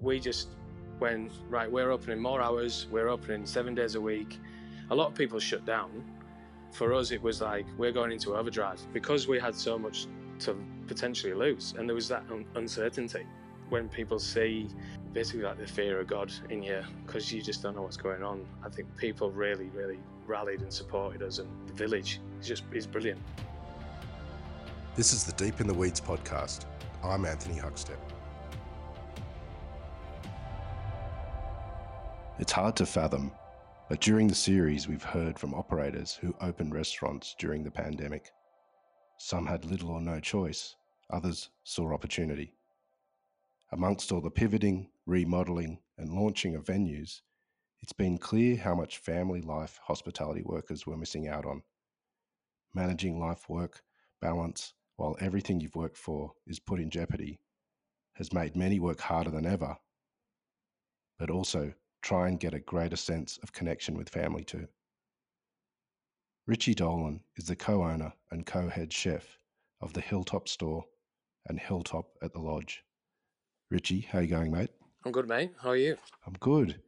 we just went right. We're opening more hours. We're opening seven days a week. A lot of people shut down. For us, it was like we're going into overdrive because we had so much to potentially lose, and there was that un- uncertainty when people see basically like the fear of God in you because you just don't know what's going on. I think people really, really rallied and supported us, and the village is just is brilliant. This is the Deep in the Weeds podcast. I'm Anthony Huckstep. It's hard to fathom, but during the series, we've heard from operators who opened restaurants during the pandemic. Some had little or no choice, others saw opportunity. Amongst all the pivoting, remodeling, and launching of venues, it's been clear how much family life hospitality workers were missing out on. Managing life work balance while everything you've worked for is put in jeopardy has made many work harder than ever, but also try and get a greater sense of connection with family too. Richie Dolan is the co owner and co head chef of the Hilltop store and Hilltop at the Lodge. Richie, how you going, mate? I'm good, mate. How are you? I'm good.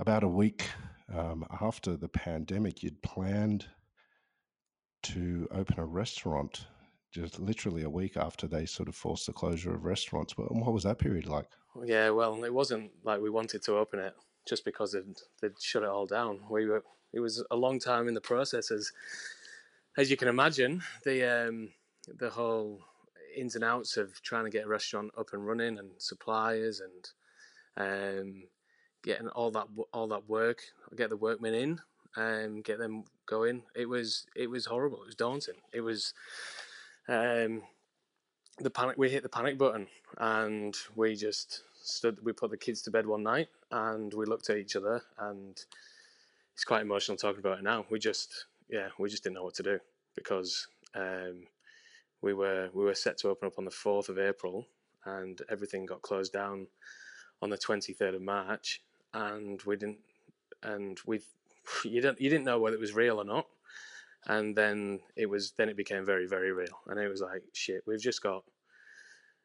About a week um, after the pandemic, you'd planned to open a restaurant just literally a week after they sort of forced the closure of restaurants. What, what was that period like? Yeah, well, it wasn't like we wanted to open it just because they'd, they'd shut it all down. We were it was a long time in the process, as as you can imagine. The um, the whole ins and outs of trying to get a restaurant up and running, and suppliers, and um, getting all that all that work, get the workmen in, and um, get them going. It was it was horrible. It was daunting. It was um, the panic. We hit the panic button, and we just stood. We put the kids to bed one night, and we looked at each other, and it's quite emotional talking about it now. We just, yeah, we just didn't know what to do because um, we were we were set to open up on the fourth of April, and everything got closed down on the twenty third of March, and we didn't, and we, you didn't you didn't know whether it was real or not and then it was then it became very very real and it was like shit we've just got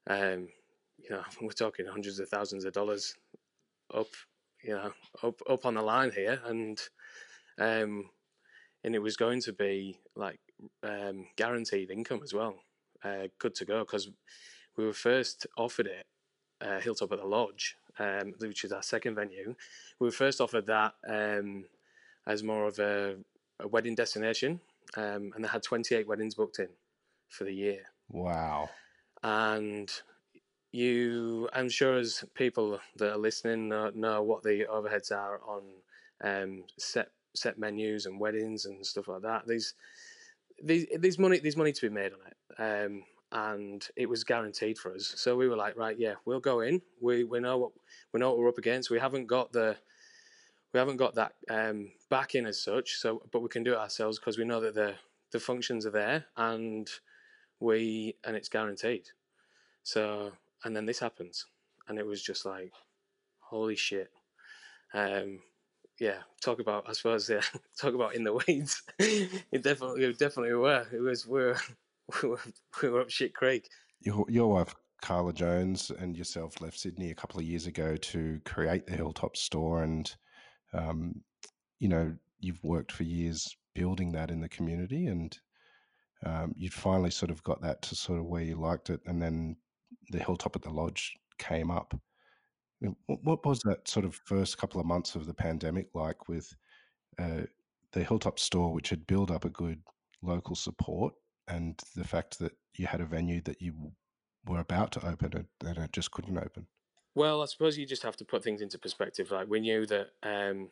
um you know we're talking hundreds of thousands of dollars up you know up up on the line here and um and it was going to be like um guaranteed income as well uh good to go because we were first offered it uh, hilltop at the lodge um which is our second venue. We were first offered that um as more of a, a wedding destination um, and they had 28 weddings booked in for the year. Wow. And you, I'm sure as people that are listening know, know what the overheads are on um, set set menus and weddings and stuff like that. There's, there's, there's money there's money to be made on it. Um, and it was guaranteed for us. So we were like, right, yeah, we'll go in. We we know what we know what we're up against. We haven't got the we haven't got that um, backing as such. So, but we can do it ourselves because we know that the the functions are there and we and it's guaranteed. So, and then this happens, and it was just like, holy shit. Um, yeah, talk about I suppose yeah, talk about in the weeds. it definitely, it definitely were. It was we were we were, we were up shit creek. Your your wife Carla Jones and yourself left Sydney a couple of years ago to create the Hilltop store and um, you know, you've worked for years building that in the community and um, you'd finally sort of got that to sort of where you liked it. And then the hilltop at the lodge came up. What, what was that sort of first couple of months of the pandemic like with uh, the hilltop store, which had built up a good local support, and the fact that you had a venue that you were about to open and it just couldn't open? Well, I suppose you just have to put things into perspective. Like we knew that um,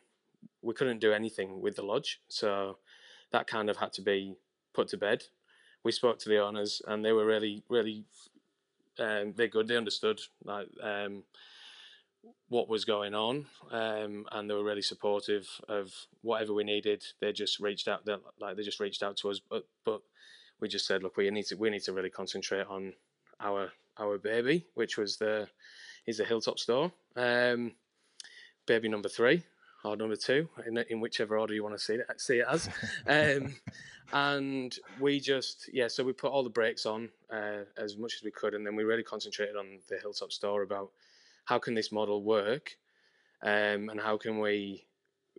we couldn't do anything with the lodge, so that kind of had to be put to bed. We spoke to the owners, and they were really, really, um, they're good. They understood like um, what was going on, um, and they were really supportive of whatever we needed. They just reached out, like they just reached out to us, but but we just said, look, we need to we need to really concentrate on our our baby, which was the is the Hilltop store. Um, baby number three or number two, in, in whichever order you want to see it, see it as. Um, and we just, yeah, so we put all the brakes on uh, as much as we could, and then we really concentrated on the Hilltop store about how can this model work, um, and how can we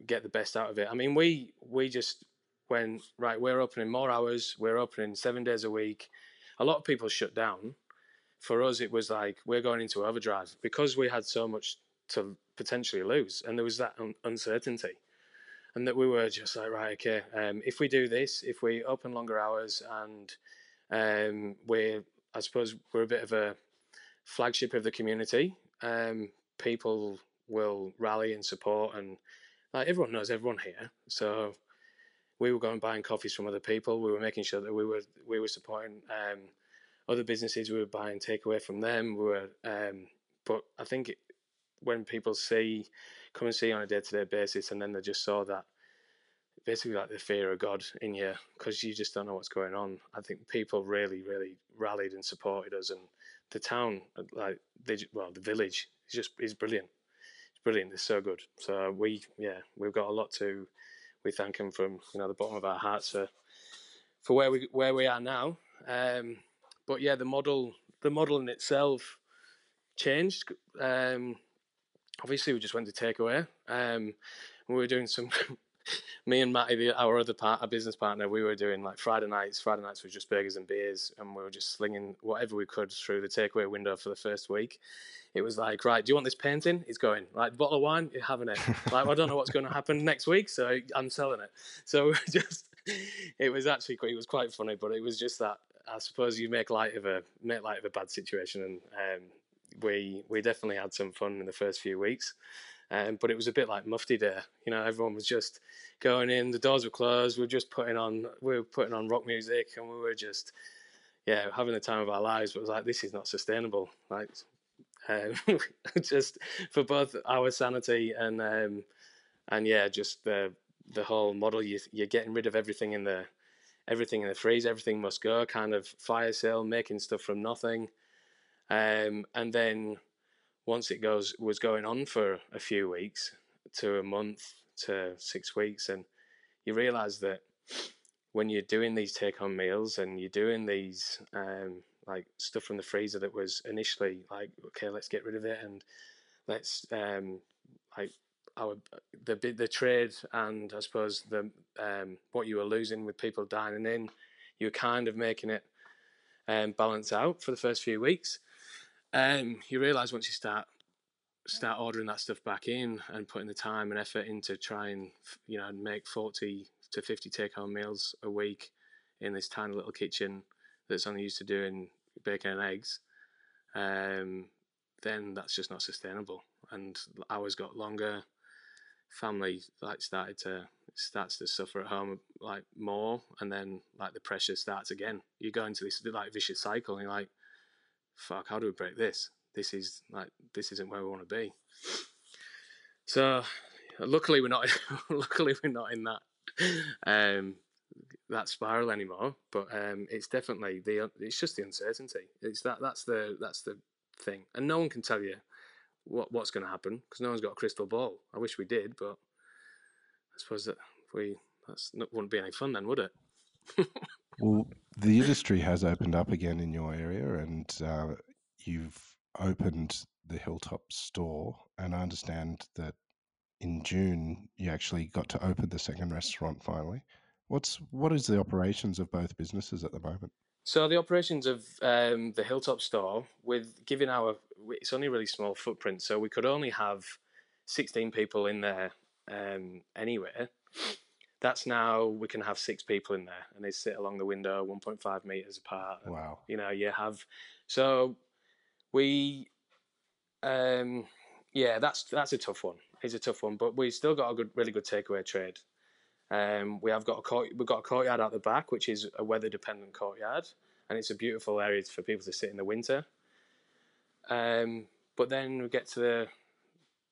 get the best out of it. I mean, we we just went right. We're opening more hours. We're opening seven days a week. A lot of people shut down. For us, it was like we're going into overdrive because we had so much to potentially lose, and there was that un- uncertainty, and that we were just like, right, okay, um, if we do this, if we open longer hours, and um, we're, I suppose, we're a bit of a flagship of the community. Um, people will rally and support, and like everyone knows everyone here. So we were going buying coffees from other people. We were making sure that we were we were supporting um, other businesses. We were buying takeaway from them. We were, um, but I think when people see come and see on a day to day basis, and then they just saw that basically like the fear of God in you because you just don't know what's going on. I think people really, really rallied and supported us, and the town, like they, well, the village is just is brilliant It's brilliant. It's so good. So we, yeah, we've got a lot to. We thank him from you know the bottom of our hearts for for where we where we are now. Um, but yeah, the model the model in itself changed. Um, obviously, we just went to takeaway. Um, we were doing some me and Matty, the, our other part, our business partner, we were doing like Friday nights. Friday nights was just burgers and beers, and we were just slinging whatever we could through the takeaway window for the first week. It was like, right, do you want this painting? It's going. Like, bottle of wine, you're having it. Like, I don't know what's going to happen next week, so I'm selling it. So just, it was actually quite, it was quite funny, but it was just that. I suppose you make light of a make light of a bad situation, and um, we we definitely had some fun in the first few weeks. Um, but it was a bit like Mufti Day. You know, everyone was just going in. The doors were closed. We were just putting on. We were putting on rock music, and we were just, yeah, having the time of our lives. But it was like, this is not sustainable. Like, um, just for both our sanity and um, and yeah, just the the whole model. You you're getting rid of everything in the everything in the freeze. Everything must go. Kind of fire sale, making stuff from nothing, um, and then once it goes was going on for a few weeks to a month to six weeks, and you realise that when you're doing these take-home meals and you're doing these um, like stuff from the freezer that was initially like okay, let's get rid of it and let's um, like our the the trade and I suppose the um, what you were losing with people dining in, you were kind of making it um, balance out for the first few weeks. Um, you realise once you start start ordering that stuff back in and putting the time and effort into try and you know make 40 to 50 take home meals a week in this tiny little kitchen that's only used to doing bacon and eggs um, then that's just not sustainable and hours got longer family like started to starts to suffer at home like more and then like the pressure starts again you go into this like vicious cycle and you're like fuck, how do we break this? This is like this isn't where we want to be. So, luckily we're not. luckily we're not in that um, that spiral anymore. But um, it's definitely the. It's just the uncertainty. It's that. That's the. That's the thing, and no one can tell you what what's going to happen because no one's got a crystal ball. I wish we did, but I suppose that we that's not wouldn't be any fun then, would it? well, the industry has opened up again in your area, and uh, you've opened the Hilltop store, and I understand that in June you actually got to open the second restaurant finally. What's what is the operations of both businesses at the moment? So the operations of um, the Hilltop store, with giving our it's only a really small footprint, so we could only have sixteen people in there um, anyway that's now we can have six people in there and they sit along the window 1.5 meters apart and, wow. you know you have so we um yeah that's that's a tough one. It's a tough one but we've still got a good really good takeaway trade um we have got a court, we've got a courtyard out the back which is a weather dependent courtyard and it's a beautiful area for people to sit in the winter um but then we get to the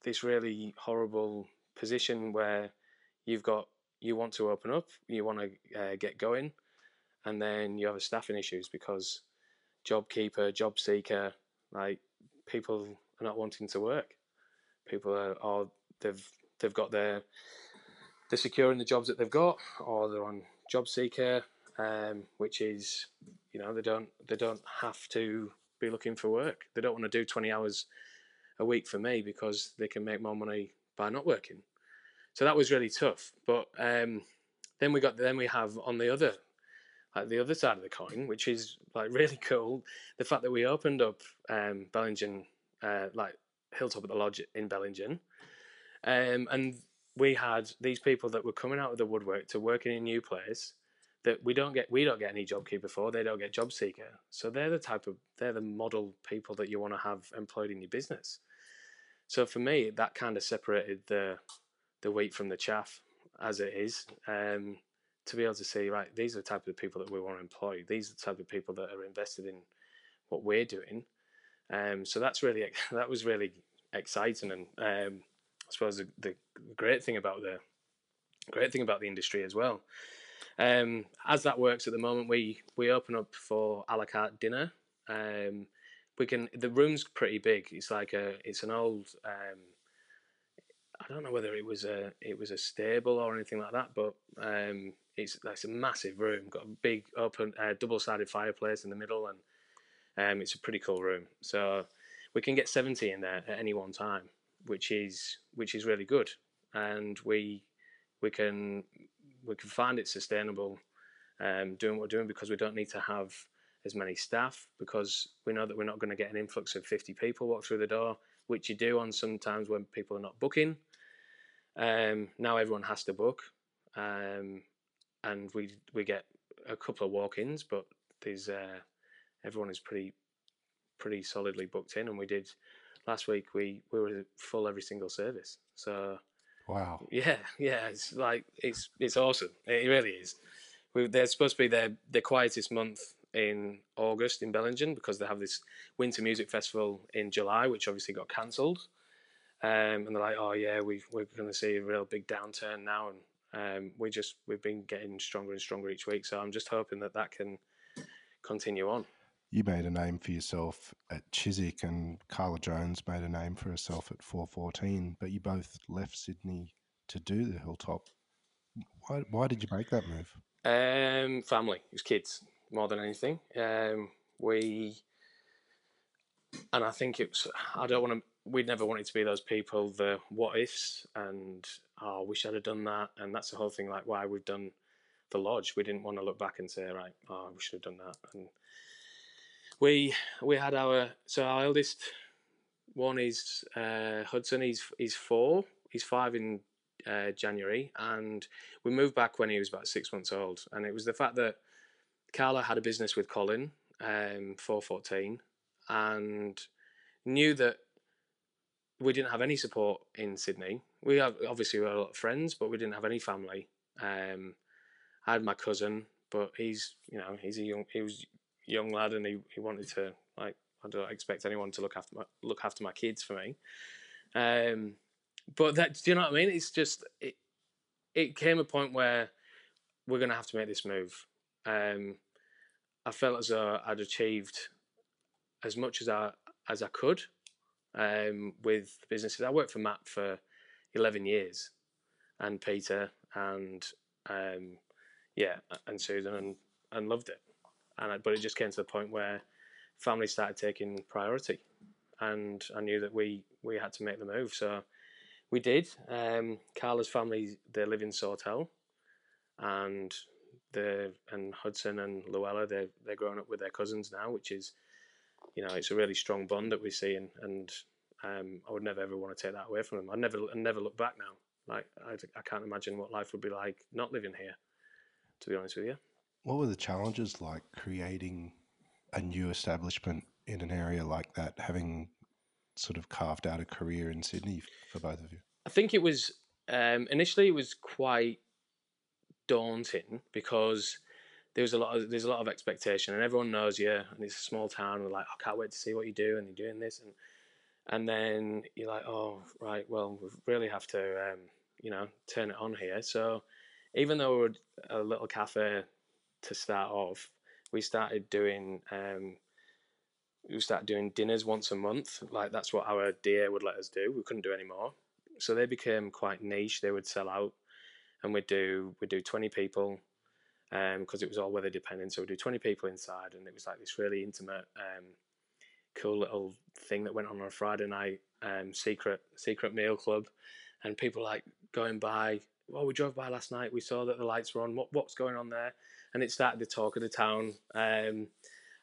this really horrible position where you've got you want to open up, you want to uh, get going, and then you have a staffing issues because job keeper, job seeker, like people are not wanting to work. People are, or they've they've got their they're securing the jobs that they've got, or they're on job seeker, um, which is you know they don't they don't have to be looking for work. They don't want to do twenty hours a week for me because they can make more money by not working. So that was really tough. But um, then we got then we have on the other like the other side of the coin, which is like really cool, the fact that we opened up um, Bellingen, uh, like Hilltop at the Lodge in Bellingen, um, and we had these people that were coming out of the woodwork to work in a new place that we don't get we don't get any JobKeeper for they don't get job seeker. So they're the type of they're the model people that you want to have employed in your business. So for me that kind of separated the the wheat from the chaff as it is um, to be able to see right these are the type of people that we want to employ. These are the type of people that are invested in what we're doing. Um, so that's really that was really exciting and um, suppose the, the great thing about the great thing about the industry as well um, as that works at the moment, we we open up for a la carte dinner. Um, we can the room's pretty big. It's like a it's an old. Um, I don't know whether it was a it was a stable or anything like that, but um, it's it's a massive room. Got a big open uh, double sided fireplace in the middle, and um, it's a pretty cool room. So we can get seventy in there at any one time, which is which is really good. And we we can we can find it sustainable um, doing what we're doing because we don't need to have as many staff because we know that we're not going to get an influx of 50 people walk through the door, which you do on sometimes when people are not booking. Um, now everyone has to book, um, and we we get a couple of walk-ins, but there's uh, everyone is pretty pretty solidly booked in, and we did last week. We we were full every single service, so Wow. yeah, yeah, it's like it's it's awesome. It really is. We, they're supposed to be their the quietest month in August in Bellingen because they have this winter music festival in July, which obviously got cancelled. Um, and they're like, oh yeah, we we're going to see a real big downturn now, and um, we just we've been getting stronger and stronger each week. So I'm just hoping that that can continue on. You made a name for yourself at Chiswick, and Carla Jones made a name for herself at 414. But you both left Sydney to do the Hilltop. Why, why did you make that move? Um, family, it was kids more than anything. Um, we, and I think it's. I don't want to. We never wanted to be those people, the what ifs, and oh, wish I'd have done that, and that's the whole thing. Like why we've done the lodge, we didn't want to look back and say, right, oh, we should have done that, and we we had our so our eldest one is uh, Hudson. He's he's four. He's five in uh, January, and we moved back when he was about six months old. And it was the fact that Carla had a business with Colin, um, four fourteen, and knew that we didn't have any support in Sydney. We have obviously we had a lot of friends, but we didn't have any family. Um, I had my cousin, but he's you know he's a young he was young lad, and he, he wanted to like I don't expect anyone to look after my look after my kids for me. Um, but that do you know what I mean? It's just it. It came a point where we're to have to make this move. Um, I felt as though I'd achieved as much as I as I could um, with businesses. I worked for Matt for eleven years, and Peter, and um, yeah, and Susan, and and loved it and but it just came to the point where family started taking priority, and I knew that we we had to make the move. So we did. Um, Carla's family they live in Sawtell, and the and Hudson and Luella they they're growing up with their cousins now, which is you know it's a really strong bond that we see, and and um, I would never ever want to take that away from them. I never I never look back now. Like I, I can't imagine what life would be like not living here. To be honest with you. What were the challenges like creating a new establishment in an area like that, having sort of carved out a career in Sydney for both of you? I think it was um, initially it was quite daunting because there was a lot of there's a lot of expectation and everyone knows you and it's a small town and like I can't wait to see what you do and you're doing this and and then you're like oh right well we really have to um, you know turn it on here so even though we're a little cafe to start off, we started doing um, we started doing dinners once a month. Like that's what our DA would let us do. We couldn't do any more, so they became quite niche. They would sell out, and we'd do we'd do twenty people because um, it was all weather dependent. So we'd do twenty people inside, and it was like this really intimate um, cool little thing that went on on a Friday night, um, secret secret meal club, and people like going by. Well, we drove by last night. We saw that the lights were on. What what's going on there? And it started the talk of the town. Um,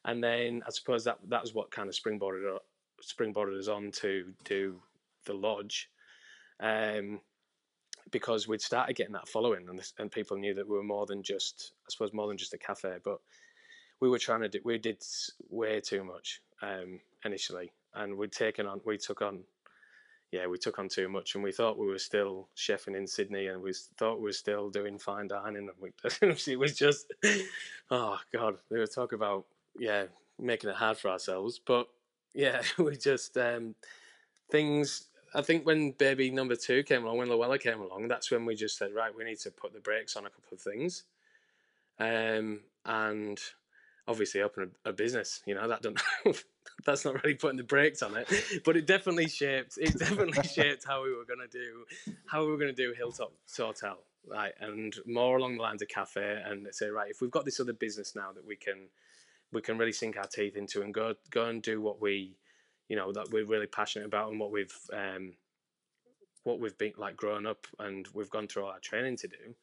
and then I suppose that that was what kind of springboarded springboarded us on to do the lodge. Um, because we'd started getting that following, and, and people knew that we were more than just, I suppose, more than just a cafe. But we were trying to do, we did way too much um, initially, and we'd taken on, we took on, yeah, we took on too much, and we thought we were still chefing in Sydney, and we thought we were still doing fine dining, and we, it was just, oh god, they were talking about, yeah, making it hard for ourselves, but yeah, we just um, things I think when baby number two came along, when Luella came along, that's when we just said, right, we need to put the brakes on a couple of things, um, and obviously open a, a, business. You know that don't that's not really putting the brakes on it, but it definitely shaped it definitely shaped how we were gonna do how we were gonna do Hilltop Hotel, right, and more along the lines of cafe, and say, right, if we've got this other business now that we can we can really sink our teeth into and go go and do what we you know that we're really passionate about and what we've um, what we've been like grown up and we've gone through all our training to do,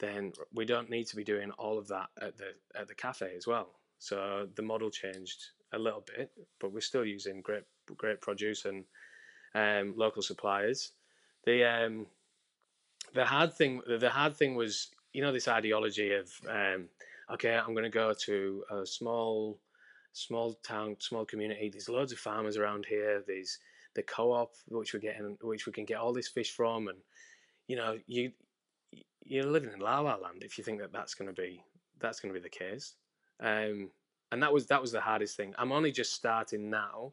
then we don't need to be doing all of that at the at the cafe as well. So the model changed a little bit, but we're still using great great produce and um, local suppliers. The um, the hard thing the hard thing was you know this ideology of um, okay I'm going to go to a small small town, small community. There's loads of farmers around here. There's the co-op, which we're getting, which we can get all this fish from, and you know, you you're living in La La Land if you think that that's going to be that's going to be the case. Um, and that was that was the hardest thing. I'm only just starting now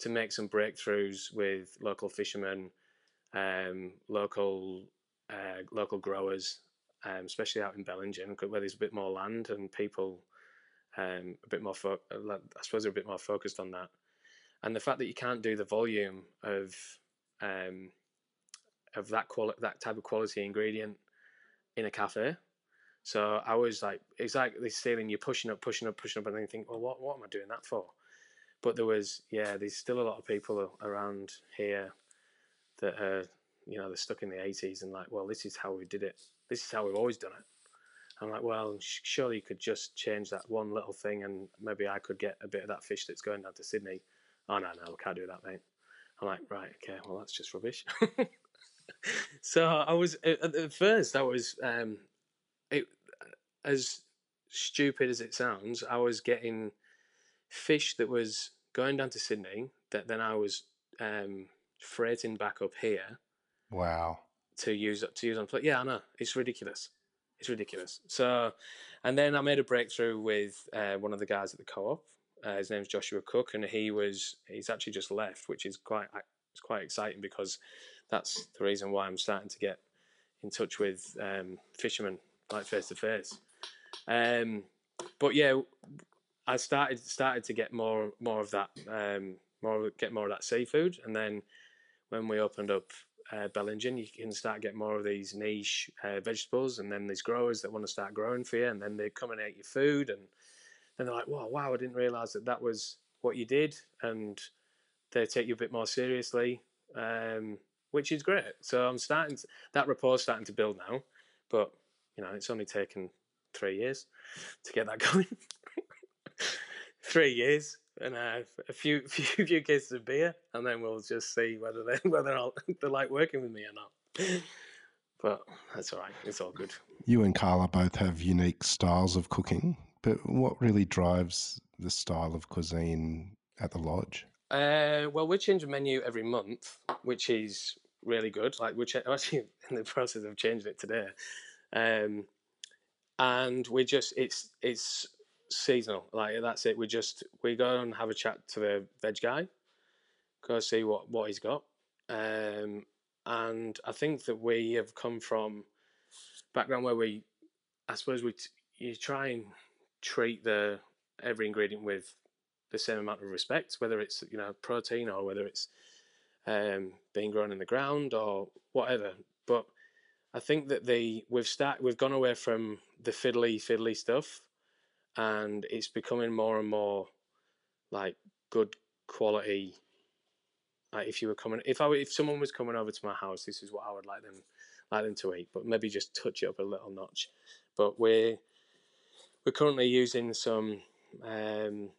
to make some breakthroughs with local fishermen, um, local uh, local growers, um, especially out in Bellingen, where there's a bit more land and people um, a bit more, fo- I suppose they're a bit more focused on that. And the fact that you can't do the volume of um, of that quality, that type of quality ingredient in a cafe. So I was like, it's like this ceiling you're pushing up, pushing up, pushing up, and then you think, well, what, what am I doing that for? But there was, yeah, there's still a lot of people around here that are, you know, they're stuck in the 80s and like, well, this is how we did it. This is how we've always done it. I'm like, well, surely you could just change that one little thing, and maybe I could get a bit of that fish that's going down to Sydney. Oh no, no, we can't do that, mate. I'm like, right, okay, well that's just rubbish. so I was at first, I was um, it as stupid as it sounds. I was getting fish that was going down to Sydney that then I was um, freighting back up here. Wow. To use to use on Yeah, I know it's ridiculous. It's ridiculous. So, and then I made a breakthrough with uh, one of the guys at the co-op. Uh, his name's Joshua Cook, and he was he's actually just left, which is quite it's quite exciting because that's the reason why I'm starting to get in touch with um, fishermen like face to face. But yeah, I started started to get more more of that um, more get more of that seafood, and then when we opened up uh, Bellingen, you can start getting more of these niche uh, vegetables, and then these growers that want to start growing for you, and then they come and eat your food, and then they're like, "Wow, wow! I didn't realize that that was what you did," and they take you a bit more seriously, um, which is great. So I'm starting to, that rapport's starting to build now, but you know it's only taken three years to get that going. three years and uh, a few, few few cases of beer, and then we'll just see whether they whether I'll, they like working with me or not. But that's all right. It's all good. You and Carla both have unique styles of cooking, but what really drives the style of cuisine at the lodge? Uh, well, we change the menu every month, which is really good. Like we're actually in the process of changing it today, um, and we just it's it's seasonal. Like that's it. We just we go and have a chat to the veg guy, go see what what he's got, um, and I think that we have come from background where we, I suppose we t- you try and treat the every ingredient with the same amount of respect, whether it's you know protein or whether it's um, being grown in the ground or whatever. But I think that the we've start we've gone away from the fiddly fiddly stuff and it's becoming more and more like good quality. Like if you were coming, if I if someone was coming over to my house, this is what I would like them like them to eat, but maybe just touch it up a little notch. But we're we're currently using some um,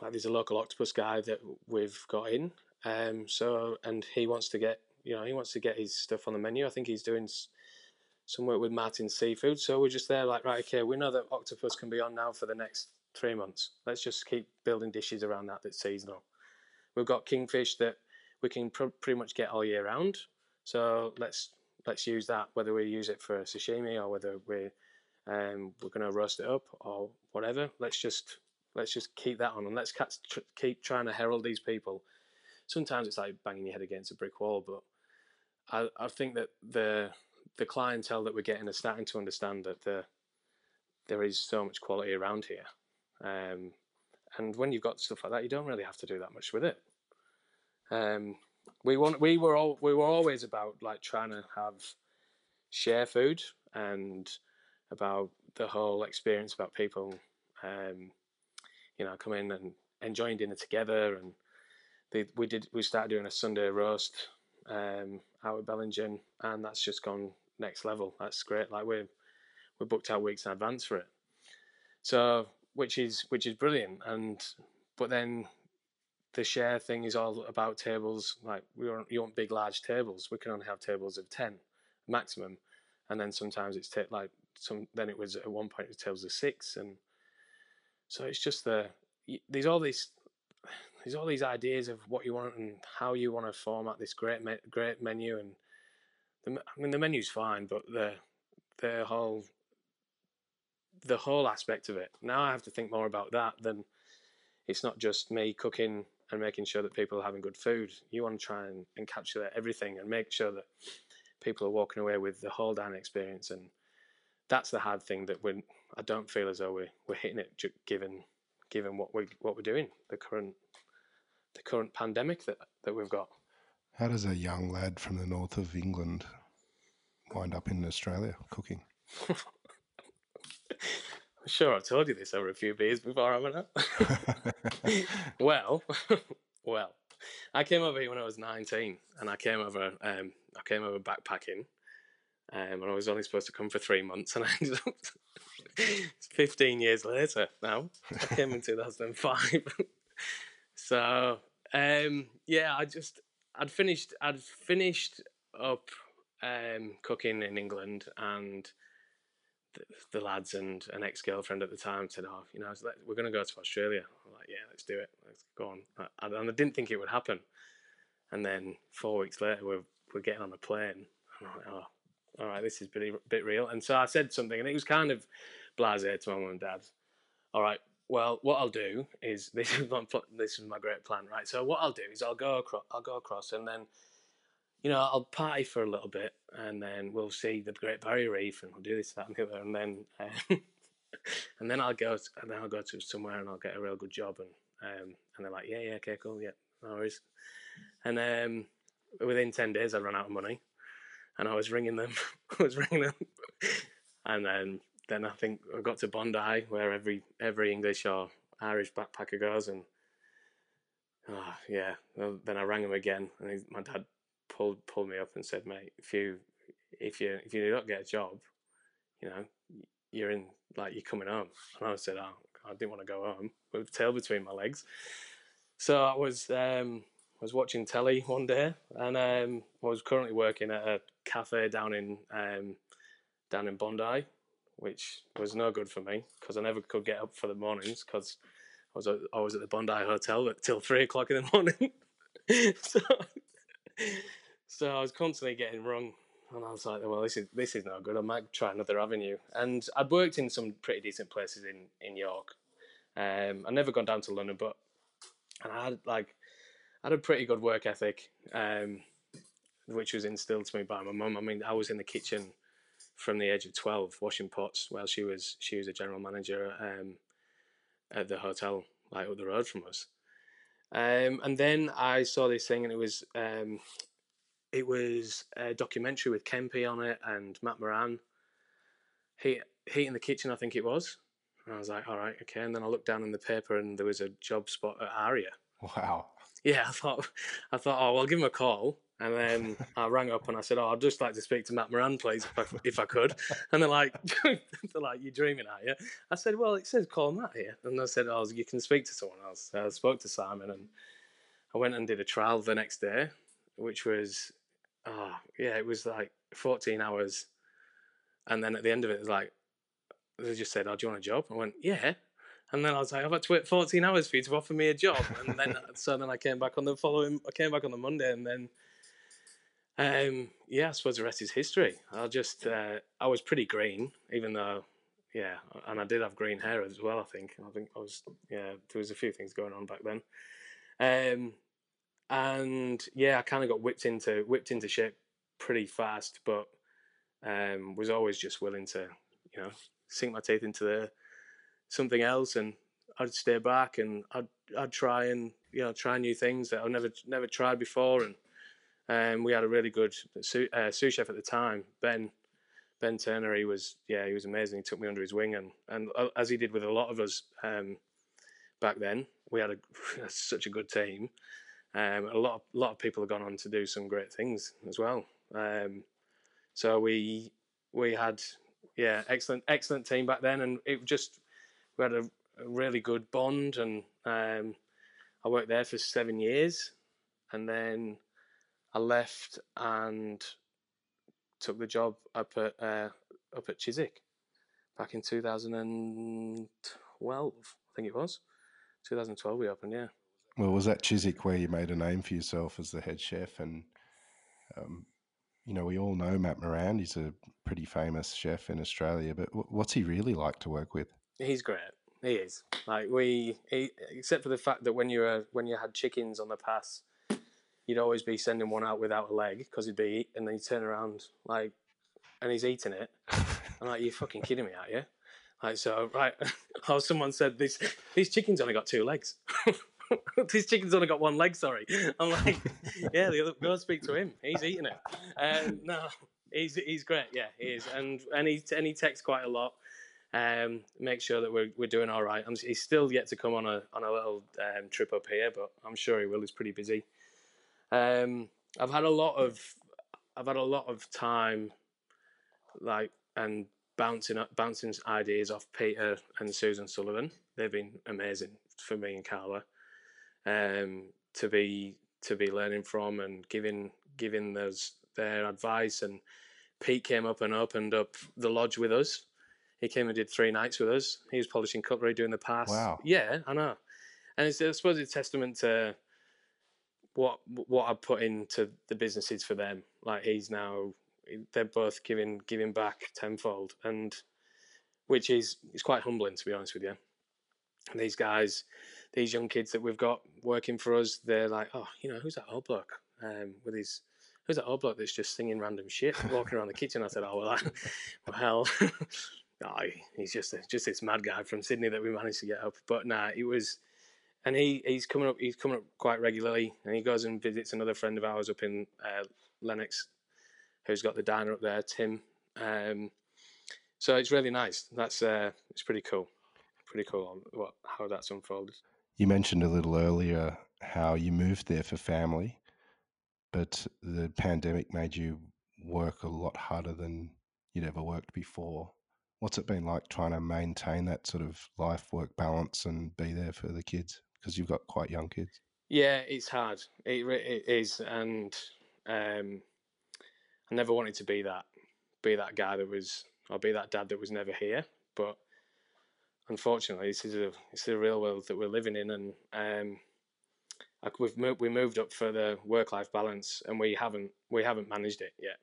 like there's a local octopus guy that we've got in. Um, so and he wants to get you know he wants to get his stuff on the menu. I think he's doing some work with Martin Seafood. So we're just there like right, okay, we know that octopus can be on now for the next three months. Let's just keep building dishes around that that's seasonal. We've got kingfish that we can pr- pretty much get all year round. So let's let's use that whether we use it for sashimi or whether we um, we're going to roast it up or whatever. Let's just let's just keep that on and let's keep trying to herald these people. Sometimes it's like banging your head against a brick wall, but I, I think that the the clientele that we're getting are starting to understand that the there is so much quality around here, um, and when you've got stuff like that, you don't really have to do that much with it. Um, we want we were all we were always about like trying to have share food and about the whole experience about people um, you know coming and enjoying dinner together and they, we did we started doing a Sunday roast um, out at Bellingen and that's just gone next level that's great like we're we're booked out weeks in advance for it so which is which is brilliant and but then the share thing is all about tables. Like we want, you want big, large tables. We can only have tables of ten maximum, and then sometimes it's like some. Then it was at one point it was tables of six, and so it's just the there's all these there's all these ideas of what you want and how you want to format this great me- great menu and the, I mean the menu's fine, but the the whole the whole aspect of it. Now I have to think more about that than it's not just me cooking and making sure that people are having good food. You want to try and encapsulate everything and make sure that people are walking away with the whole dining experience. And that's the hard thing that we I don't feel as though we're, we're hitting it given given what we what we're doing the current the current pandemic that that we've got. How does a young lad from the north of England wind up in Australia cooking? I'm sure I've told you this over a few beers before, haven't I? well, well, I came over here when I was 19, and I came over, um, I came over backpacking, um, and I was only supposed to come for three months, and I ended up 15 years later now. I came in 2005. So, um, yeah, I just, I'd finished, I'd finished up um, cooking in England, and the, the lads and an ex girlfriend at the time said, "Oh, you know, we're going to go to Australia." I'm like, "Yeah, let's do it. Let's go on." And I didn't think it would happen. And then four weeks later, we're we're getting on a plane. I'm like, "Oh, all right, this is a bit, bit real." And so I said something, and it was kind of blasé to my mum and dad. All right, well, what I'll do is this is my this is my great plan, right? So what I'll do is I'll go across, I'll go across, and then you know, I'll party for a little bit and then we'll see the Great Barrier Reef and we'll do this, that, and the other, and then and then I'll go to, and then I'll go to somewhere and I'll get a real good job and um, and they're like, yeah, yeah, okay, cool, yeah, no worries. And um, within ten days, I ran out of money, and I was ringing them, I was ringing them, and then then I think I got to Bondi where every every English or Irish backpacker goes, and oh, yeah, then I rang him again, and he, my dad pulled pulled me up and said, "Mate, if you if you if you do not get a job, you know, you're in like you're coming home." And I said, "Oh, I didn't want to go home with tail between my legs." So I was um, was watching telly one day, and um, I was currently working at a cafe down in um, down in Bondi, which was no good for me because I never could get up for the mornings because I was always at the Bondi Hotel till three o'clock in the morning. so so I was constantly getting wrong, and I was like, well, this is this is not good. I might try another avenue. And I'd worked in some pretty decent places in in York. Um, I'd never gone down to London, but and I had like I had a pretty good work ethic, um, which was instilled to me by my mum. I mean, I was in the kitchen from the age of twelve, washing pots while she was she was a general manager um, at the hotel like up the road from us. Um, and then I saw this thing, and it was um, it was a documentary with Kempy on it and Matt Moran. Heat, heat in the kitchen, I think it was. And I was like, all right, okay. And then I looked down in the paper, and there was a job spot at Aria. Wow. Yeah, I thought, I thought, oh, well, I'll give him a call. And then I rang up and I said, "Oh, I'd just like to speak to Matt Moran, please, if I, if I could." And they're like, "They're like, you're dreaming, are you?" I said, "Well, it says call Matt here," and I said, "Oh, you can speak to someone else." So I spoke to Simon, and I went and did a trial the next day, which was, oh, yeah, it was like 14 hours, and then at the end of it, it was like, they just said, "Oh, do you want a job?" I went, "Yeah." And then I was like, I've had to wait 14 hours for you to offer me a job. And then, so then I came back on the following, I came back on the Monday and then um, yeah, I suppose the rest is history. I just uh, I was pretty green, even though yeah, and I did have green hair as well. I think I think I was yeah. There was a few things going on back then, um, and yeah, I kind of got whipped into whipped into shape pretty fast, but um, was always just willing to you know sink my teeth into the, something else, and I'd stay back and I'd I'd try and you know try new things that I've never never tried before and um, we had a really good sous, uh, sous chef at the time, Ben. Ben Turner, he was yeah, he was amazing. He took me under his wing, and and uh, as he did with a lot of us um, back then, we had a, such a good team. Um, a lot of, lot of people have gone on to do some great things as well. Um, so we we had yeah excellent excellent team back then, and it just we had a, a really good bond, and um, I worked there for seven years, and then I left and took the job up at uh, up at Chiswick back in 2012. I think it was 2012 we opened. Yeah. Well, was that Chiswick where you made a name for yourself as the head chef? And um, you know, we all know Matt Moran. He's a pretty famous chef in Australia. But what's he really like to work with? He's great. He is. Like we, he, except for the fact that when you were when you had chickens on the pass you'd always be sending one out without a leg because he'd be, and then you turn around like, and he's eating it. I'm like, you're fucking kidding me, are you? Like, so right, how someone said these these chickens only got two legs. these chickens only got one leg. Sorry, I'm like, yeah, the other, go speak to him. He's eating it. Um, no, he's he's great. Yeah, he is, and and he and he texts quite a lot. Um, make sure that we're we're doing all right. He's still yet to come on a on a little um, trip up here, but I'm sure he will. He's pretty busy. Um, I've had a lot of I've had a lot of time, like and bouncing up, bouncing ideas off Peter and Susan Sullivan. They've been amazing for me and Carla um, to be to be learning from and giving giving those their advice. And Pete came up and opened up the lodge with us. He came and did three nights with us. He was polishing cutlery, doing the pass. Wow. Yeah, I know. And it's, I suppose it's a testament to what what I put into the businesses for them. Like he's now they're both giving giving back tenfold, and which is is quite humbling to be honest with you. And these guys, these young kids that we've got working for us, they're like, oh, you know, who's that old bloke um, with his who's that old bloke that's just singing random shit walking around the kitchen? I said, oh well, I, well, oh, he's just a, just this mad guy from Sydney that we managed to get up. But nah, it was and he he's coming up he's coming up quite regularly, and he goes and visits another friend of ours up in uh, Lennox, who's got the diner up there, Tim. Um, so it's really nice. That's uh, it's pretty cool, pretty cool what how that's unfolded. You mentioned a little earlier how you moved there for family, but the pandemic made you work a lot harder than you'd ever worked before. What's it been like trying to maintain that sort of life work balance and be there for the kids? Because you've got quite young kids. Yeah, it's hard. It, it is, and um, I never wanted to be that, be that guy that was, or be that dad that was never here. But unfortunately, this is a it's the real world that we're living in, and um, like we've moved, we moved up for the work life balance, and we haven't we haven't managed it yet,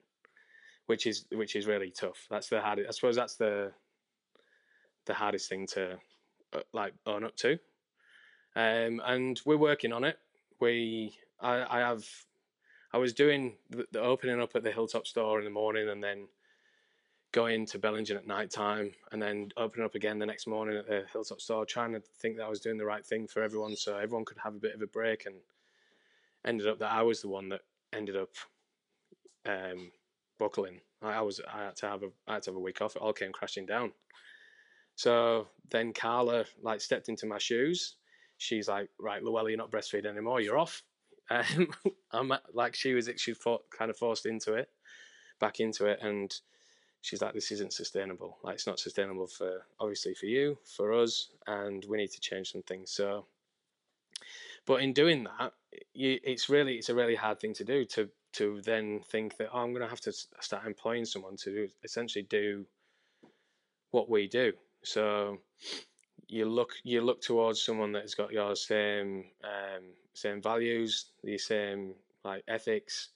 which is which is really tough. That's the hardest. I suppose that's the the hardest thing to uh, like own up to um, and we're working on it. We, I, I have, I was doing the, the, opening up at the Hilltop store in the morning, and then going to Bellingen at night time, and then opening up again the next morning at the Hilltop store, trying to think that I was doing the right thing for everyone, so everyone could have a bit of a break, and ended up that I was the one that ended up um, buckling. I, I was, I had to have a, I had to have a week off. It all came crashing down. So then Carla like stepped into my shoes she's like, right, Luella, you're not breastfeeding anymore. You're off. Um, I'm like she was she for, kind of forced into it, back into it, and she's like, this isn't sustainable. Like it's not sustainable for obviously for you, for us, and we need to change some things. So, but in doing that, you, it's really it's a really hard thing to do to to then think that oh, I'm going to have to start employing someone to essentially do what we do. So you look you look towards someone that has got your same um, same values, the same like ethics,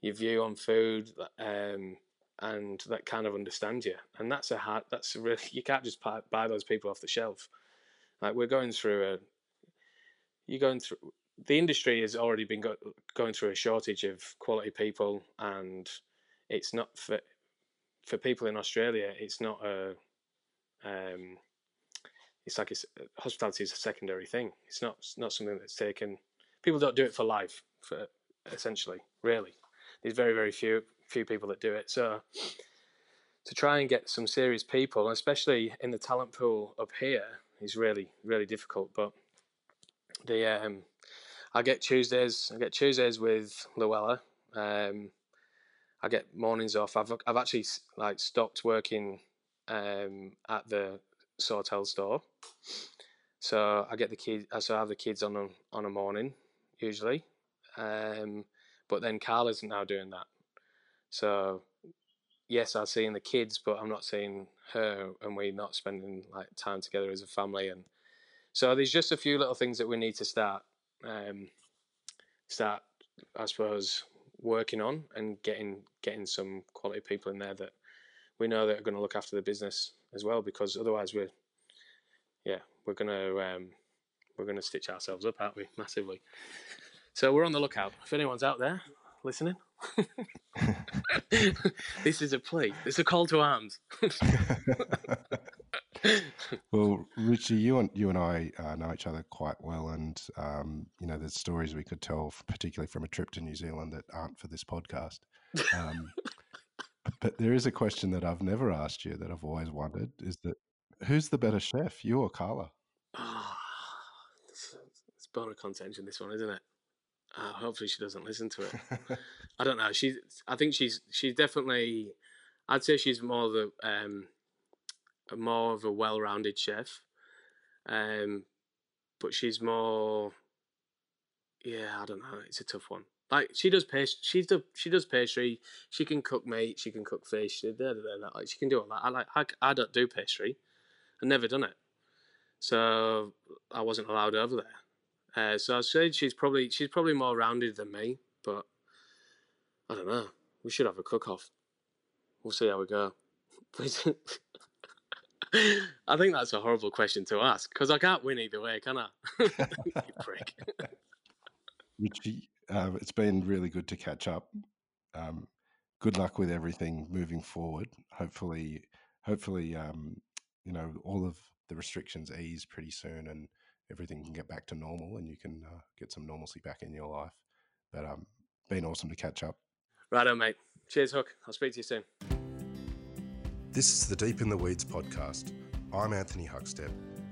your view on food, um, and that kind of understands you. And that's a hard. That's a really you can't just buy, buy those people off the shelf. Like we're going through a. You're going through. The industry has already been go, going through a shortage of quality people, and it's not for for people in Australia. It's not a um, it's like it's, hospitality is a secondary thing. It's not it's not something that's taken. People don't do it for life, for essentially, really. There's very very few few people that do it. So to try and get some serious people, especially in the talent pool up here, is really really difficult. But the um, I get Tuesdays. I get Tuesdays with Luella. Um, I get mornings off. I've I've actually like stopped working um, at the Sawtell store. So I get the kids. So I have the kids on a on a morning usually, um, but then Carl isn't now doing that. So yes, I'm seeing the kids, but I'm not seeing her, and we're not spending like time together as a family. And so there's just a few little things that we need to start um, start, I suppose, working on and getting getting some quality people in there that we know that are going to look after the business as well because otherwise we're yeah we're to um, we're to stitch ourselves up aren't we? Massively. So we're on the lookout. If anyone's out there listening this is a plea. It's a call to arms. Well richie you and you and i uh, know each other quite well and um, you know there's stories we could tell particularly from a trip to new zealand that aren't for this podcast. Um, but there is a question that I've never asked you that I've always wondered is that who's the better chef, you or Carla? Oh, it's, it's bone of contention, this one, isn't it? Uh, hopefully she doesn't listen to it. I don't know. She's. I think she's. She's definitely. I'd say she's more the um, more of a well-rounded chef, um, but she's more. Yeah, I don't know. It's a tough one. Like she does pastry, she's the she does pastry. She can cook meat. She can cook fish. Da, da, da, like she can do all that. I like I, I don't do pastry. I've never done it, so I wasn't allowed over there. Uh, so I said she's probably she's probably more rounded than me, but I don't know. We should have a cook off. We'll see how we go. I think that's a horrible question to ask because I can't win either way, can I? you prick. Richie, uh, it's been really good to catch up. Um, good luck with everything moving forward. Hopefully, hopefully, um, you know, all of the restrictions ease pretty soon, and everything can get back to normal, and you can uh, get some normalcy back in your life. But um, been awesome to catch up. Righto, mate. Cheers, Hook. I'll speak to you soon. This is the Deep in the Weeds podcast. I'm Anthony Huckstep.